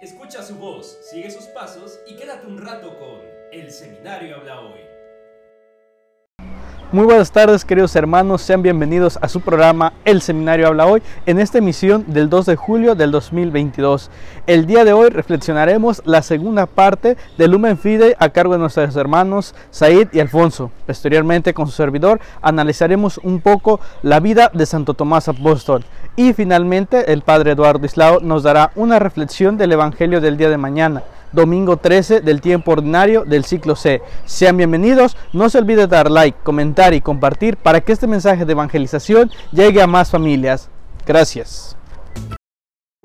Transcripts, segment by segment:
Escucha su voz, sigue sus pasos y quédate un rato con El Seminario Habla Hoy. Muy buenas tardes queridos hermanos, sean bienvenidos a su programa El Seminario Habla Hoy en esta emisión del 2 de julio del 2022. El día de hoy reflexionaremos la segunda parte del Lumen Fide a cargo de nuestros hermanos Said y Alfonso. Posteriormente con su servidor analizaremos un poco la vida de Santo Tomás Apóstol y finalmente el Padre Eduardo Islao nos dará una reflexión del Evangelio del día de mañana domingo 13 del tiempo ordinario del ciclo C. Sean bienvenidos, no se olvide dar like, comentar y compartir para que este mensaje de evangelización llegue a más familias. Gracias.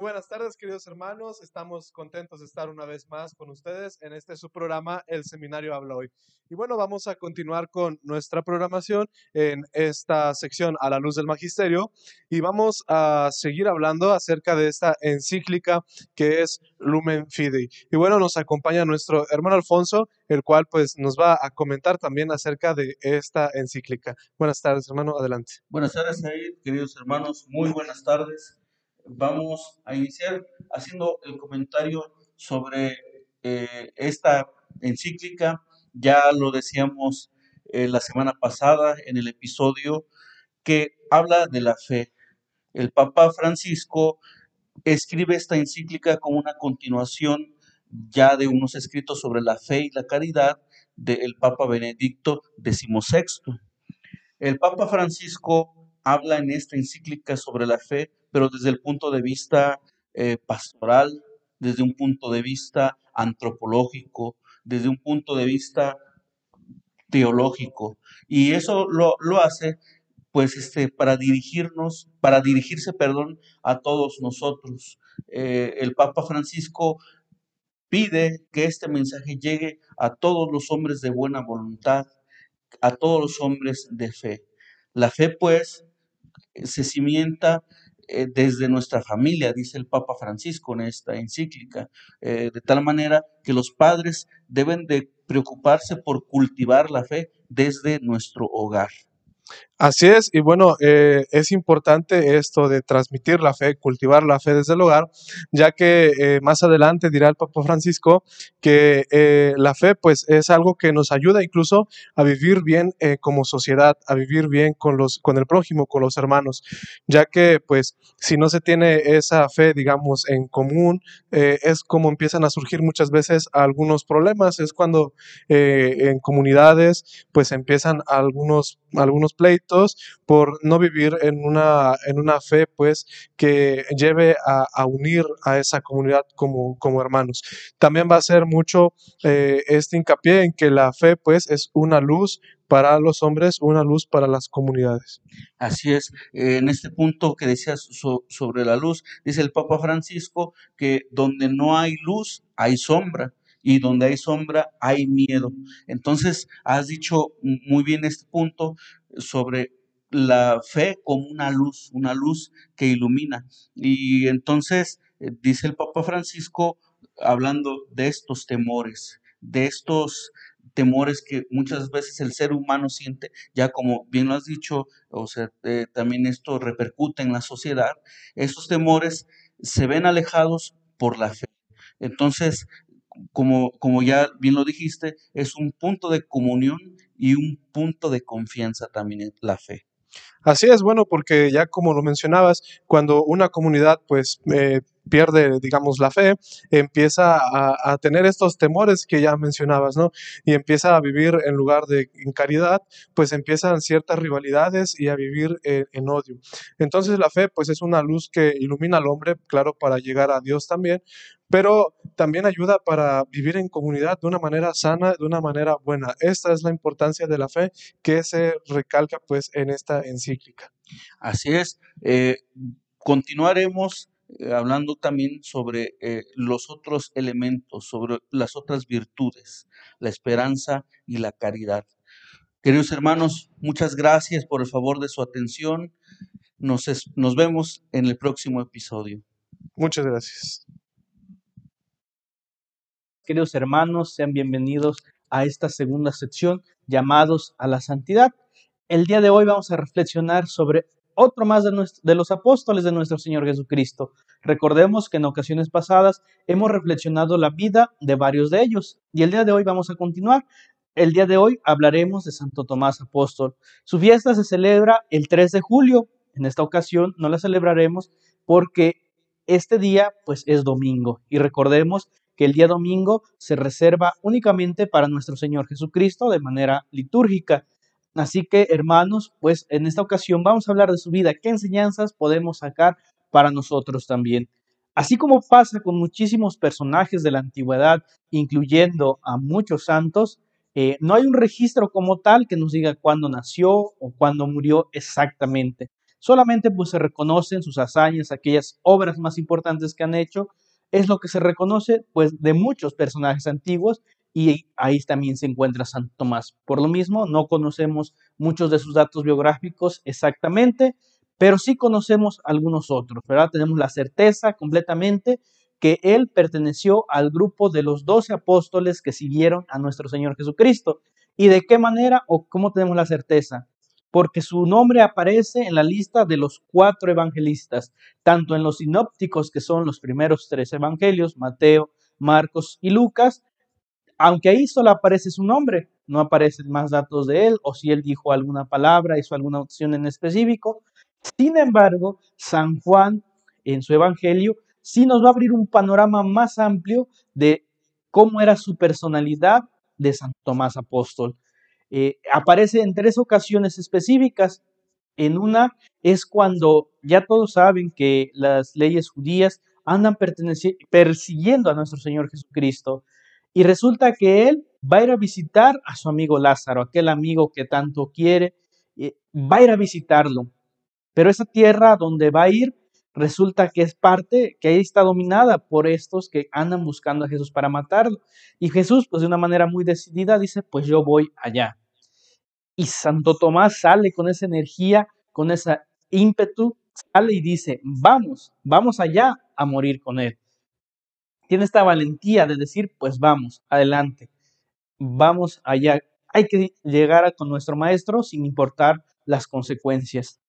Buenas tardes, queridos hermanos. Estamos contentos de estar una vez más con ustedes en este su programa, El Seminario Habla Hoy. Y bueno, vamos a continuar con nuestra programación en esta sección a la luz del magisterio y vamos a seguir hablando acerca de esta encíclica que es Lumen Fidei. Y bueno, nos acompaña nuestro hermano Alfonso, el cual pues nos va a comentar también acerca de esta encíclica. Buenas tardes, hermano, adelante. Buenas tardes, queridos hermanos, muy buenas tardes vamos a iniciar haciendo el comentario sobre eh, esta encíclica. Ya lo decíamos eh, la semana pasada en el episodio que habla de la fe. El Papa Francisco escribe esta encíclica como una continuación ya de unos escritos sobre la fe y la caridad del Papa Benedicto XVI. El Papa Francisco habla en esta encíclica sobre la fe pero desde el punto de vista eh, pastoral, desde un punto de vista antropológico, desde un punto de vista teológico. Y eso lo, hace pues este, para dirigirnos, para dirigirse, perdón, a todos nosotros. Eh, el Papa Francisco pide que este mensaje llegue a todos los hombres de buena voluntad, a todos los hombres de fe. La fe, pues, se cimienta eh, desde nuestra familia, dice el Papa Francisco en esta encíclica, eh, de tal manera que los padres deben de preocuparse por cultivar la fe desde nuestro hogar. Así es, y bueno, eh, es importante esto de transmitir la fe, cultivar la fe desde el hogar, ya que eh, más adelante dirá el Papa Francisco que eh, la fe pues es algo que nos ayuda incluso a vivir bien como sociedad, a vivir bien con, los, con el prójimo, con los hermanos, ya que pues si no se tiene esa fe, digamos, en común, es como empiezan a surgir muchas veces algunos problemas, es cuando en comunidades pues empiezan algunos, algunos pleitos por no vivir en una, en una fe, pues, que lleve a, unir a esa comunidad como, como hermanos. También va a ser mucho eh, este hincapié en que la fe, pues, es una luz para los hombres, una luz para las comunidades. Así es, en este punto que decías sobre la luz, dice el Papa Francisco que donde no hay luz, hay sombra y donde hay sombra hay miedo. Entonces, has dicho muy bien este punto sobre la fe como una luz, una luz que ilumina. Y entonces, eh, dice el Papa Francisco, hablando de estos temores, de estos temores que muchas veces el ser humano siente, ya como bien lo has dicho, o sea, eh, también esto repercute en la sociedad, esos temores se ven alejados por la fe. Entonces, como, como ya bien lo dijiste, es un punto de comunión y un punto de confianza también en la fe. Así es, bueno, porque ya como lo mencionabas, cuando una comunidad pues eh, pierde, digamos, la fe, empieza a, tener estos temores que ya mencionabas, ¿no? Y empieza a vivir en lugar de en caridad, pues empiezan ciertas rivalidades y a vivir en, en odio. Entonces la fe pues es una luz que ilumina al hombre, claro, para llegar a Dios también, pero también ayuda para vivir en comunidad de una manera sana, de una manera buena. Esta es la importancia de la fe que se recalca pues en esta encíclica. Así es. Eh, continuaremos eh, hablando también sobre eh, los otros elementos, sobre las otras virtudes, la esperanza y la caridad. Queridos hermanos, muchas gracias por el favor de su atención. Nos, nos vemos en el próximo episodio. Muchas gracias. Queridos hermanos, sean bienvenidos a esta segunda sección llamados a la santidad. El día de hoy vamos a reflexionar sobre otro más de, los apóstoles de nuestro Señor Jesucristo. Recordemos que en ocasiones pasadas hemos reflexionado la vida de varios de ellos y el día de hoy vamos a continuar. El día de hoy hablaremos de Santo Tomás Apóstol. Su fiesta se celebra el 3 de julio. En esta ocasión no la celebraremos porque este día pues es domingo y recordemos que el día domingo se reserva únicamente para nuestro Señor Jesucristo de manera litúrgica. Así que, hermanos, pues en esta ocasión vamos a hablar de su vida, qué enseñanzas podemos sacar para nosotros también. Así como pasa con muchísimos personajes de la antigüedad, incluyendo a muchos santos, eh, no hay un registro como tal que nos diga cuándo nació o cuándo murió exactamente. Solamente pues se reconocen sus hazañas, aquellas obras más importantes que han hecho, es lo que se reconoce pues de muchos personajes antiguos y ahí también se encuentra San Tomás. Por lo mismo, no conocemos muchos de sus datos biográficos exactamente, pero sí conocemos algunos otros, ¿verdad? Tenemos la certeza completamente que él perteneció al grupo de los doce apóstoles que siguieron a nuestro Señor Jesucristo. ¿Y de qué manera o cómo tenemos la certeza? Porque su nombre aparece en la lista de los cuatro evangelistas, tanto en los sinópticos, que son los primeros tres evangelios, Mateo, Marcos y Lucas, aunque ahí solo aparece su nombre, no aparecen más datos de él o si él dijo alguna palabra, hizo alguna opción en específico. Sin embargo, San Juan en su evangelio sí nos va a abrir un panorama más amplio de cómo era su personalidad de San Tomás Apóstol. Eh, aparece en tres ocasiones específicas. En una es cuando ya todos saben que las leyes judías andan persiguiendo a nuestro Señor Jesucristo. Y resulta que él va a ir a visitar a su amigo Lázaro, aquel amigo que tanto quiere, eh, va a ir a visitarlo. Pero esa tierra donde va a ir resulta que es parte, que ahí está dominada por estos que andan buscando a Jesús para matarlo. Y Jesús, pues de una manera muy decidida, dice, pues yo voy allá. Y Santo Tomás sale con esa energía, con esa ímpetu, sale y dice, vamos, vamos allá a morir con él tiene esta valentía de decir, pues vamos, adelante, vamos allá. Hay que llegar con nuestro maestro sin importar las consecuencias.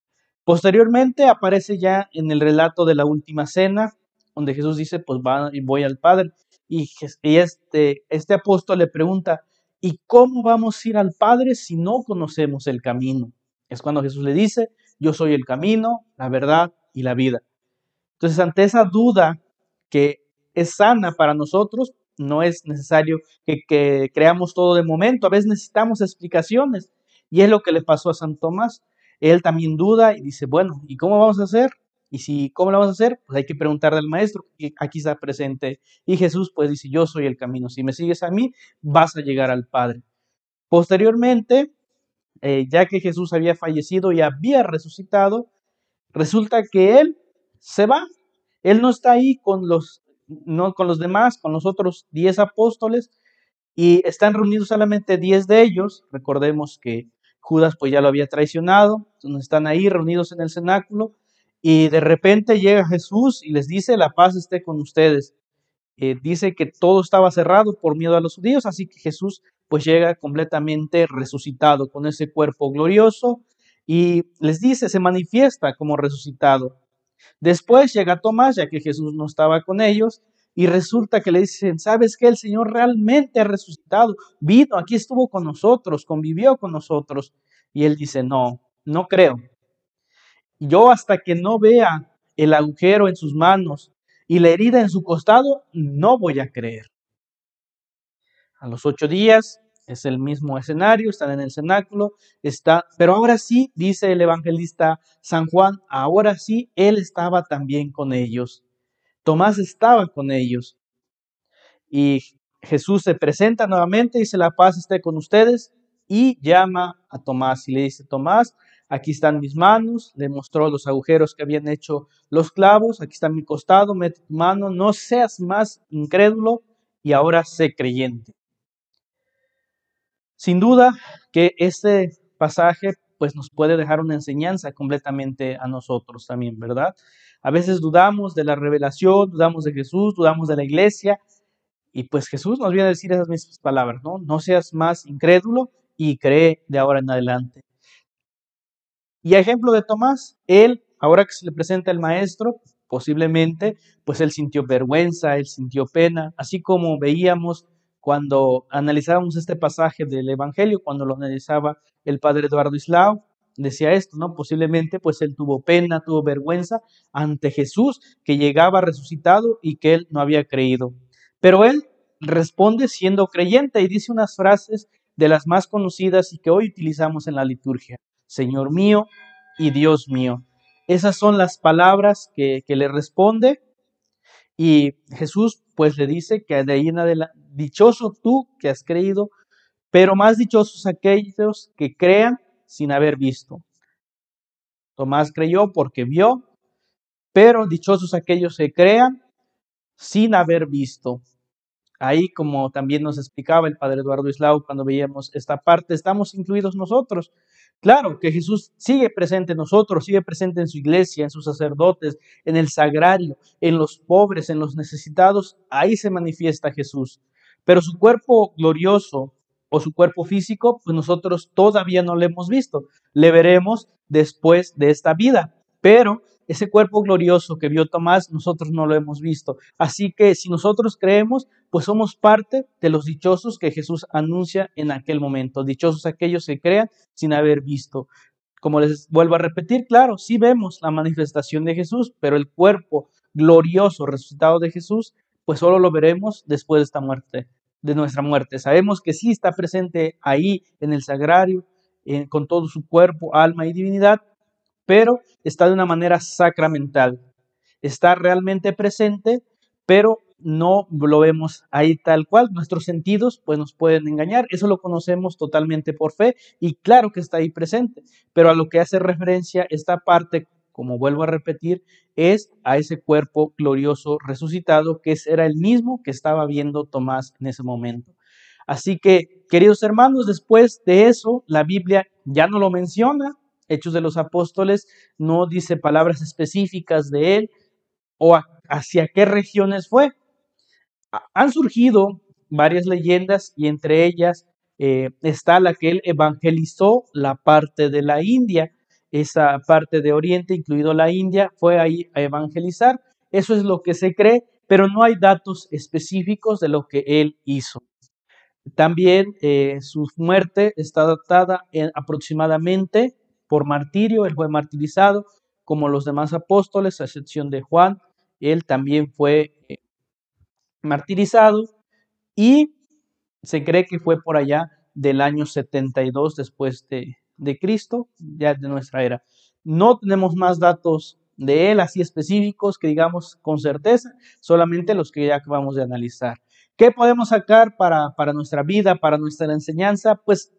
Posteriormente aparece ya en el relato de la última cena, donde Jesús dice, pues voy al Padre. Y, este, este apóstol le pregunta, ¿y cómo vamos a ir al Padre si no conocemos el camino? Es cuando Jesús le dice, yo soy el camino, la verdad y la vida. Entonces, ante esa duda que es sana para nosotros. No es necesario que, creamos todo de momento. A veces necesitamos explicaciones. Y es lo que le pasó a San Tomás. Él también duda y dice, bueno, ¿y cómo vamos a hacer? Y si, ¿cómo lo vamos a hacer? Pues hay que preguntarle al maestro, aquí está presente. Y Jesús pues dice, yo soy el camino. Si me sigues a mí, vas a llegar al Padre. Posteriormente, eh, ya que Jesús había fallecido y había resucitado, resulta que Él se va. Él no está ahí con los no con los demás, con los otros 10 apóstoles, y están reunidos solamente 10 de ellos. Recordemos que Judas pues ya lo había traicionado, entonces están ahí reunidos en el cenáculo, y de repente llega Jesús y les dice, la paz esté con ustedes. Eh, dice que todo estaba cerrado por miedo a los judíos, así que Jesús pues llega completamente resucitado con ese cuerpo glorioso y les dice, se manifiesta como resucitado. Después llega Tomás, ya que Jesús no estaba con ellos, y resulta que le dicen, ¿sabes que El Señor realmente ha resucitado, vino, aquí estuvo con nosotros, convivió con nosotros. Y él dice, no, no creo. Yo hasta que no vea el agujero en sus manos y la herida en su costado, no voy a creer. A los ocho días es el mismo escenario, están en el cenáculo, está, pero ahora sí, dice el evangelista San Juan, ahora sí, él estaba también con ellos. Tomás estaba con ellos. Y Jesús se presenta nuevamente, dice, la paz esté con ustedes, y llama a Tomás y le dice, Tomás, aquí están mis manos, le mostró los agujeros que habían hecho los clavos, aquí está mi costado, mete tu mano, no seas más incrédulo y ahora sé creyente. Sin duda que este pasaje pues nos puede dejar una enseñanza completamente a nosotros también, ¿verdad? A veces dudamos de la revelación, dudamos de Jesús, dudamos de la iglesia, y pues Jesús nos viene a decir esas mismas palabras, ¿no? No seas más incrédulo y cree de ahora en adelante. Y a ejemplo de Tomás, él, ahora que se le presenta el maestro, posiblemente, pues él sintió vergüenza, él sintió pena, así como veíamos cuando analizábamos este pasaje del Evangelio, cuando lo analizaba el padre Eduardo Islao, decía esto, ¿no? Posiblemente pues él tuvo pena, tuvo vergüenza ante Jesús que llegaba resucitado y que él no había creído. Pero él responde siendo creyente y dice unas frases de las más conocidas y que hoy utilizamos en la liturgia. Señor mío y Dios mío. Esas son las palabras que, le responde y Jesús pues le dice que de ahí en adelante, dichoso tú que has creído, pero más dichosos aquellos que crean sin haber visto. Tomás creyó porque vio, pero dichosos aquellos que crean sin haber visto. Ahí, como también nos explicaba el padre Eduardo Islau cuando veíamos esta parte, estamos incluidos nosotros. Claro que Jesús sigue presente en nosotros, sigue presente en su iglesia, en sus sacerdotes, en el sagrario, en los pobres, en los necesitados. Ahí se manifiesta Jesús. Pero su cuerpo glorioso o su cuerpo físico, pues nosotros todavía no lo hemos visto. Le veremos después de esta vida. Pero ese cuerpo glorioso que vio Tomás, nosotros no lo hemos visto. Así que si nosotros creemos, pues somos parte de los dichosos que Jesús anuncia en aquel momento. Dichosos aquellos que crean sin haber visto. Como les vuelvo a repetir, claro, sí vemos la manifestación de Jesús, pero el cuerpo glorioso resucitado de Jesús, pues solo lo veremos después de esta muerte, de nuestra muerte. Sabemos que sí está presente ahí en el sagrario, eh, con todo su cuerpo, alma y divinidad, pero está de una manera sacramental. Está realmente presente, pero no lo vemos ahí tal cual. Nuestros sentidos pues nos pueden engañar. Eso lo conocemos totalmente por fe y claro que está ahí presente. Pero a lo que hace referencia esta parte, como vuelvo a repetir, es a ese cuerpo glorioso resucitado que era el mismo que estaba viendo Tomás en ese momento. Así que, queridos hermanos, después de eso, la Biblia ya no lo menciona, Hechos de los Apóstoles no dice palabras específicas de él o hacia qué regiones fue. Han surgido varias leyendas y entre ellas eh, está la que él evangelizó la parte de la India. Esa parte de Oriente, incluido la India, fue ahí a evangelizar. Eso es lo que se cree, pero no hay datos específicos de lo que él hizo. También eh, su muerte está datada en aproximadamente por martirio, él fue martirizado como los demás apóstoles, a excepción de Juan, él también fue eh, martirizado y se cree que fue por allá del año 72 después de, de Cristo, ya de nuestra era. No tenemos más datos de él así específicos que digamos con certeza, solamente los que ya acabamos de analizar. ¿Qué podemos sacar para, para nuestra vida, para nuestra enseñanza? Pues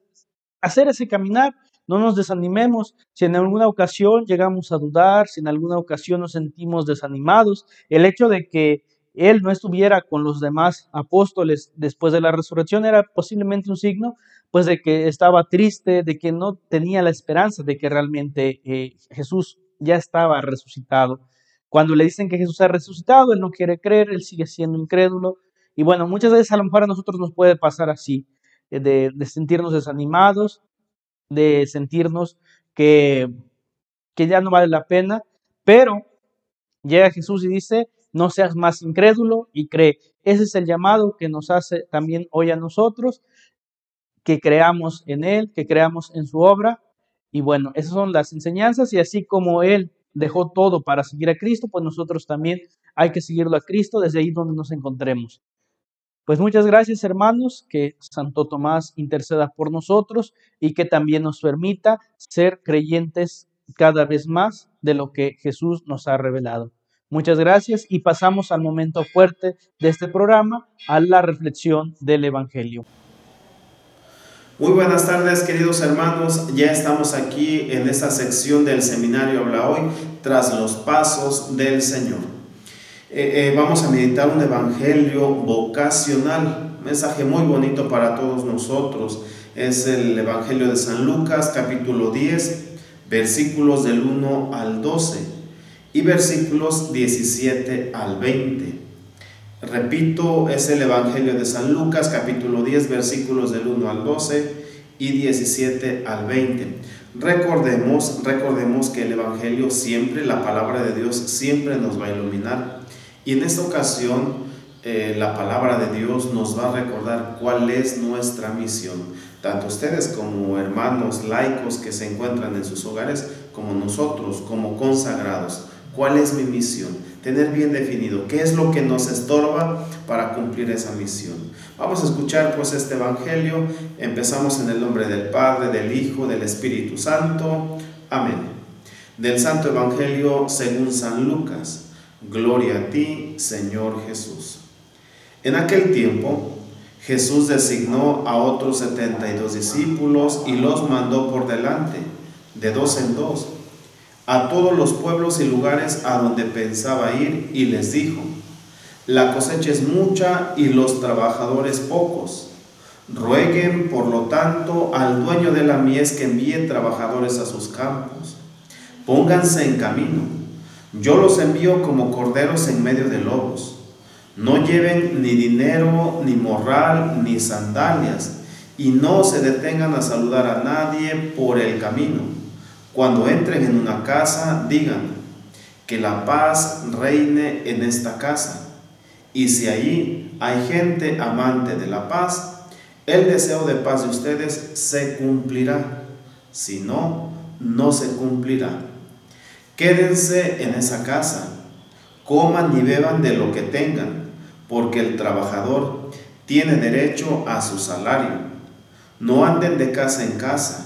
hacer ese caminar, no nos desanimemos. Si en alguna ocasión llegamos a dudar, si en alguna ocasión nos sentimos desanimados, el hecho de que Él no estuviera con los demás apóstoles después de la resurrección era posiblemente un signo, pues de que estaba triste, de que no tenía la esperanza de que realmente eh, Jesús ya estaba resucitado. Cuando le dicen que Jesús ha resucitado, Él no quiere creer, Él sigue siendo incrédulo. Y bueno, muchas veces a lo mejor a nosotros nos puede pasar así, eh, de sentirnos desanimados, de sentirnos que, que ya no vale la pena, pero llega Jesús y dice, no seas más incrédulo y cree. Ese es el llamado que nos hace también hoy a nosotros, que creamos en Él, que creamos en su obra. Y bueno, esas son las enseñanzas y así como Él dejó todo para seguir a Cristo, pues nosotros también hay que seguirlo a Cristo desde ahí donde nos encontremos. Pues muchas gracias hermanos, que Santo Tomás interceda por nosotros y que también nos permita ser creyentes cada vez más de lo que Jesús nos ha revelado. Muchas gracias y pasamos al momento fuerte de este programa, a la reflexión del Evangelio. Muy buenas tardes queridos hermanos, ya estamos aquí en esta sección del seminario Habla Hoy, tras los pasos del Señor. Eh, eh, vamos a meditar un evangelio vocacional, mensaje muy bonito para todos nosotros. Es el evangelio de San Lucas, capítulo 10, versículos del 1 al 12 y versículos 17 al 20. Repito, es el evangelio de San Lucas, capítulo 10, versículos del 1 al 12 y 17 al 20. Recordemos, recordemos que el Evangelio siempre, la palabra de Dios siempre nos va a iluminar. Y en esta ocasión eh, la palabra de Dios nos va a recordar cuál es nuestra misión. Tanto ustedes como hermanos laicos que se encuentran en sus hogares, como nosotros, como consagrados. ¿Cuál es mi misión? Tener bien definido qué es lo que nos estorba para cumplir esa misión. Vamos a escuchar pues este Evangelio. Empezamos en el nombre del Padre, del Hijo, del Espíritu Santo. Amén. Del Santo Evangelio según San Lucas. Gloria a ti, Señor Jesús. En aquel tiempo, Jesús designó a otros setenta y dos discípulos y los mandó por delante, de dos en dos, a todos los pueblos y lugares a donde pensaba ir y les dijo, la cosecha es mucha y los trabajadores pocos. Rueguen, por lo tanto, al dueño de la mies que envíe trabajadores a sus campos. Pónganse en camino. Yo los envío como corderos en medio de lobos. No lleven ni dinero, ni morral, ni sandalias, y no se detengan a saludar a nadie por el camino. Cuando entren en una casa, digan que la paz reine en esta casa y si allí hay gente amante de la paz, el deseo de paz de ustedes se cumplirá. Si no, no se cumplirá. Quédense en esa casa, coman y beban de lo que tengan, porque el trabajador tiene derecho a su salario. No anden de casa en casa.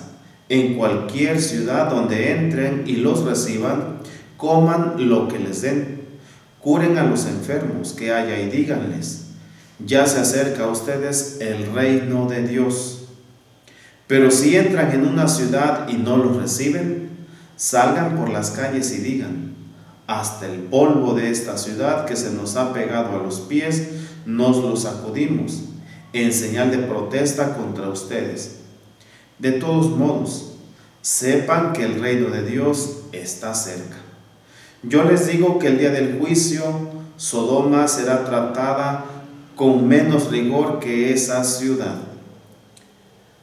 En cualquier ciudad donde entren y los reciban, coman lo que les den Curen a los enfermos que haya y díganles, ya se acerca a ustedes el reino de Dios. Pero si entran en una ciudad y no los reciben, salgan por las calles y digan, hasta el polvo de esta ciudad que se nos ha pegado a los pies, nos lo sacudimos, en señal de protesta contra ustedes. De todos modos, sepan que el reino de Dios está cerca. Yo les digo que el día del juicio Sodoma será tratada con menos rigor que esa ciudad.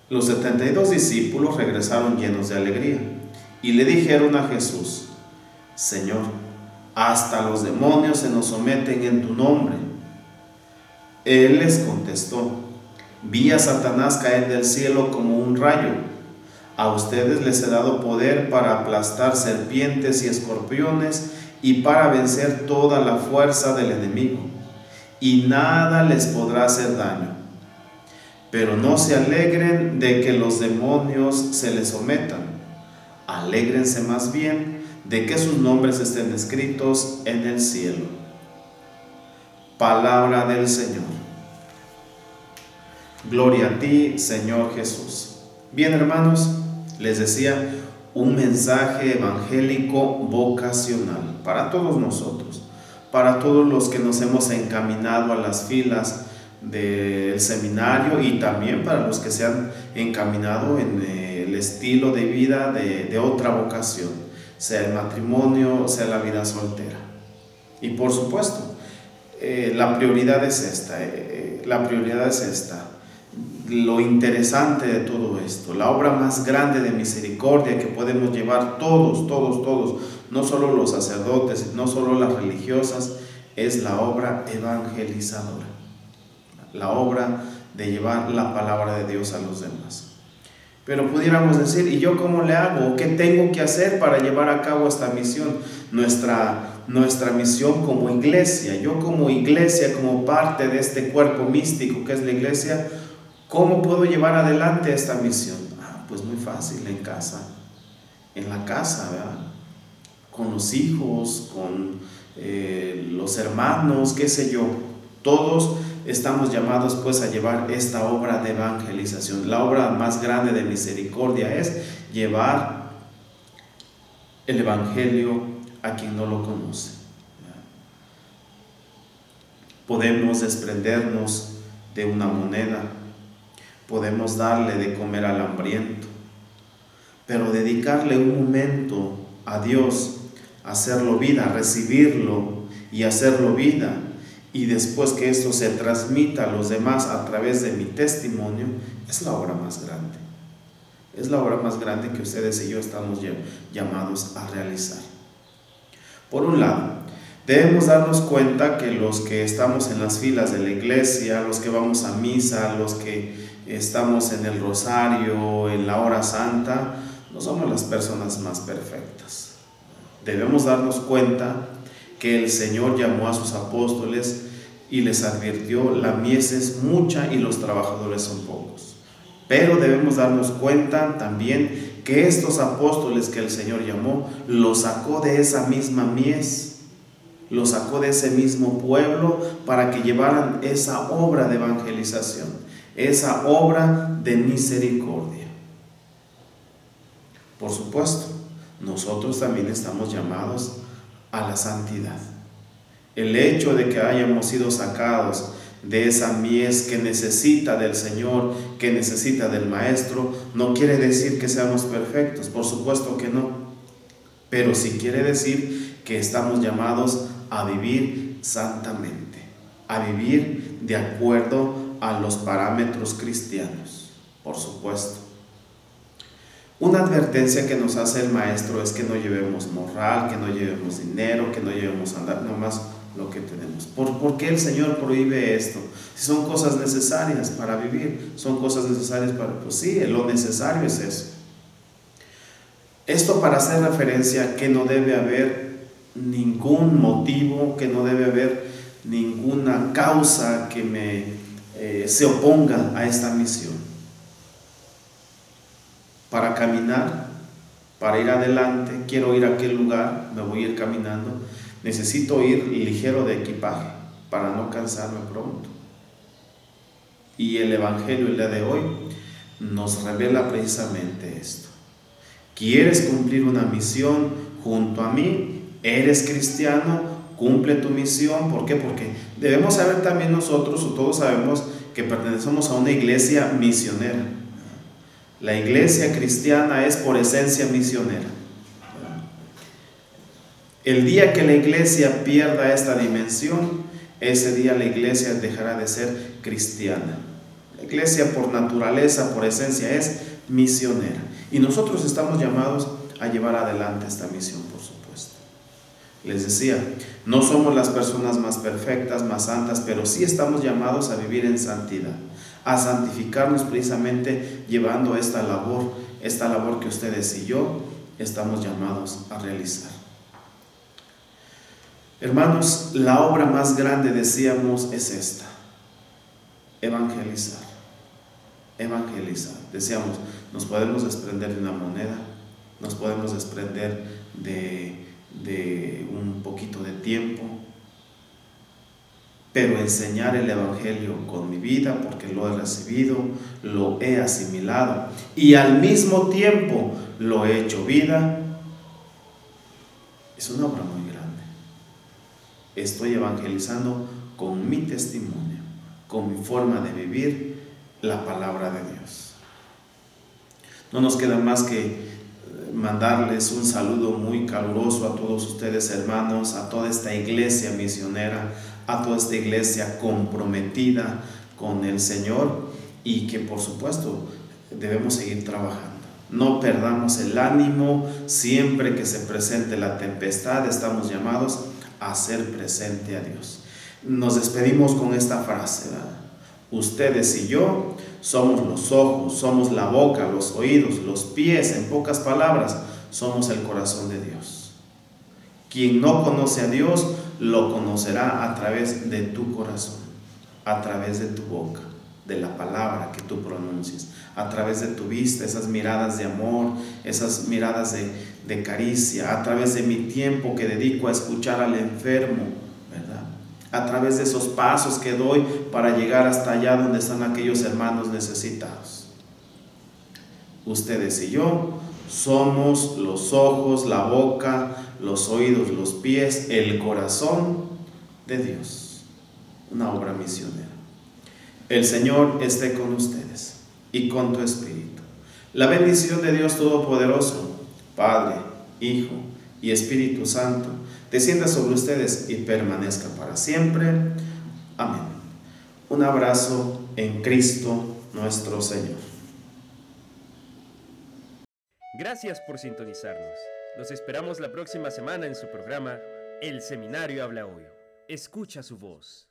Los setenta y dos discípulos regresaron llenos de alegría y le dijeron a Jesús, Señor, hasta los demonios se nos someten en tu nombre. Él les contestó, vi a Satanás caer del cielo como un rayo. A ustedes les he dado poder para aplastar serpientes y escorpiones y para vencer toda la fuerza del enemigo, y nada les podrá hacer daño. Pero no se alegren de que los demonios se les sometan, alégrense más bien de que sus nombres estén escritos en el cielo. Palabra del Señor. Gloria a ti, Señor Jesús. Bien, hermanos, les decía, un mensaje evangélico vocacional para todos nosotros, para todos los que nos hemos encaminado a las filas del seminario y también para los que se han encaminado en el estilo de vida de, otra vocación, sea el matrimonio, sea la vida soltera. Y por supuesto, eh, la prioridad es esta, eh, eh, la prioridad es esta, lo interesante de todo esto, la obra más grande de misericordia que podemos llevar todos, todos, todos, no solo los sacerdotes, no solo las religiosas, es la obra evangelizadora, la obra de llevar la palabra de Dios a los demás. Pero pudiéramos decir, ¿y yo cómo le hago? ¿Qué tengo que hacer para llevar a cabo esta misión? Nuestra, nuestra misión como iglesia, yo como iglesia, como parte de este cuerpo místico que es la iglesia, ¿Cómo puedo llevar adelante esta misión? Ah, pues muy fácil, en casa. En la casa, ¿verdad? Con los hijos, con eh, los hermanos, qué sé yo. Todos estamos llamados pues a llevar esta obra de evangelización. La obra más grande de misericordia es llevar el Evangelio a quien no lo conoce. Podemos desprendernos de una moneda podemos darle de comer al hambriento, pero dedicarle un momento a Dios, hacerlo vida, recibirlo y hacerlo vida, y después que esto se transmita a los demás a través de mi testimonio, es la obra más grande. Es la obra más grande que ustedes y yo estamos llamados a realizar. Por un lado, debemos darnos cuenta que los que estamos en las filas de la iglesia, los que vamos a misa, los que estamos en el rosario, en la hora santa, no somos las personas más perfectas. Debemos darnos cuenta que el Señor llamó a sus apóstoles y les advirtió, la mies es mucha y los trabajadores son pocos. Pero debemos darnos cuenta también que estos apóstoles que el Señor llamó, los sacó de esa misma mies, los sacó de ese mismo pueblo para que llevaran esa obra de evangelización, esa obra de misericordia. Por supuesto, nosotros también estamos llamados a la santidad. El hecho de que hayamos sido sacados de esa mies que necesita del Señor, que necesita del Maestro, no quiere decir que seamos perfectos, por supuesto que no, pero sí quiere decir que estamos llamados a vivir santamente, a vivir de acuerdo a los parámetros cristianos, por supuesto. Una advertencia que nos hace el maestro es que no llevemos moral, que no llevemos dinero, que no llevemos andar, nomás lo que tenemos. ¿Por, qué el Señor prohíbe esto? Si son cosas necesarias para vivir, son cosas necesarias para... Pues sí, lo necesario es eso. Esto para hacer referencia que no debe haber ningún motivo, que no debe haber ninguna causa que me eh, se oponga a esta misión. Para caminar, para ir adelante, quiero ir a aquel lugar, me voy a ir caminando Necesito ir ligero de equipaje para no cansarme pronto. Y el Evangelio el día de hoy nos revela precisamente esto. ¿Quieres cumplir una misión junto a mí? ¿Eres cristiano? Cumple tu misión. ¿Por qué? Porque debemos saber también nosotros, o todos sabemos, que pertenecemos a una iglesia misionera. La iglesia cristiana es por esencia misionera. El día que la iglesia pierda esta dimensión, ese día la iglesia dejará de ser cristiana. La iglesia por naturaleza, por esencia, es misionera. Y nosotros estamos llamados a llevar adelante esta misión, por supuesto. Les decía, no somos las personas más perfectas, más santas, pero sí estamos llamados a vivir en santidad, a santificarnos precisamente llevando esta labor, esta labor que ustedes y yo estamos llamados a realizar. Hermanos, la obra más grande, decíamos, es esta. Evangelizar. Evangelizar. Decíamos, nos podemos desprender de una moneda, nos podemos desprender de, de un poquito de tiempo, pero enseñar el Evangelio con mi vida, porque lo he recibido, lo he asimilado y al mismo tiempo lo he hecho vida, es una obra muy estoy evangelizando con mi testimonio, con mi forma de vivir la palabra de Dios. No nos queda más que mandarles un saludo muy caluroso a todos ustedes hermanos, a toda esta iglesia misionera, a toda esta iglesia comprometida con el Señor y que por supuesto debemos seguir trabajando. No perdamos el ánimo, siempre que se presente la tempestad estamos llamados hacer presente a Dios. Nos despedimos con esta frase. Ustedes y yo somos los ojos, somos la boca, los oídos, los pies, en pocas palabras, somos el corazón de Dios. Quien no conoce a Dios lo conocerá a través de tu corazón, a través de tu boca, de la palabra que tú pronuncies, a través de tu vista, esas miradas de amor, esas miradas de, de caricia, a través de mi tiempo que dedico a escuchar al enfermo. A través de esos pasos que doy para llegar hasta allá donde están aquellos hermanos necesitados. Ustedes y yo somos los ojos, la boca, los oídos, los pies, el corazón de Dios. Una obra misionera. El Señor esté con ustedes y con tu espíritu. La bendición de Dios Todopoderoso Padre, Hijo y Espíritu Santo, descienda sobre ustedes y permanezca para siempre. Amén. Un abrazo en Cristo nuestro Señor. Gracias por sintonizarnos. Los esperamos la próxima semana en su programa El Seminario Habla Hoy. Escucha su voz.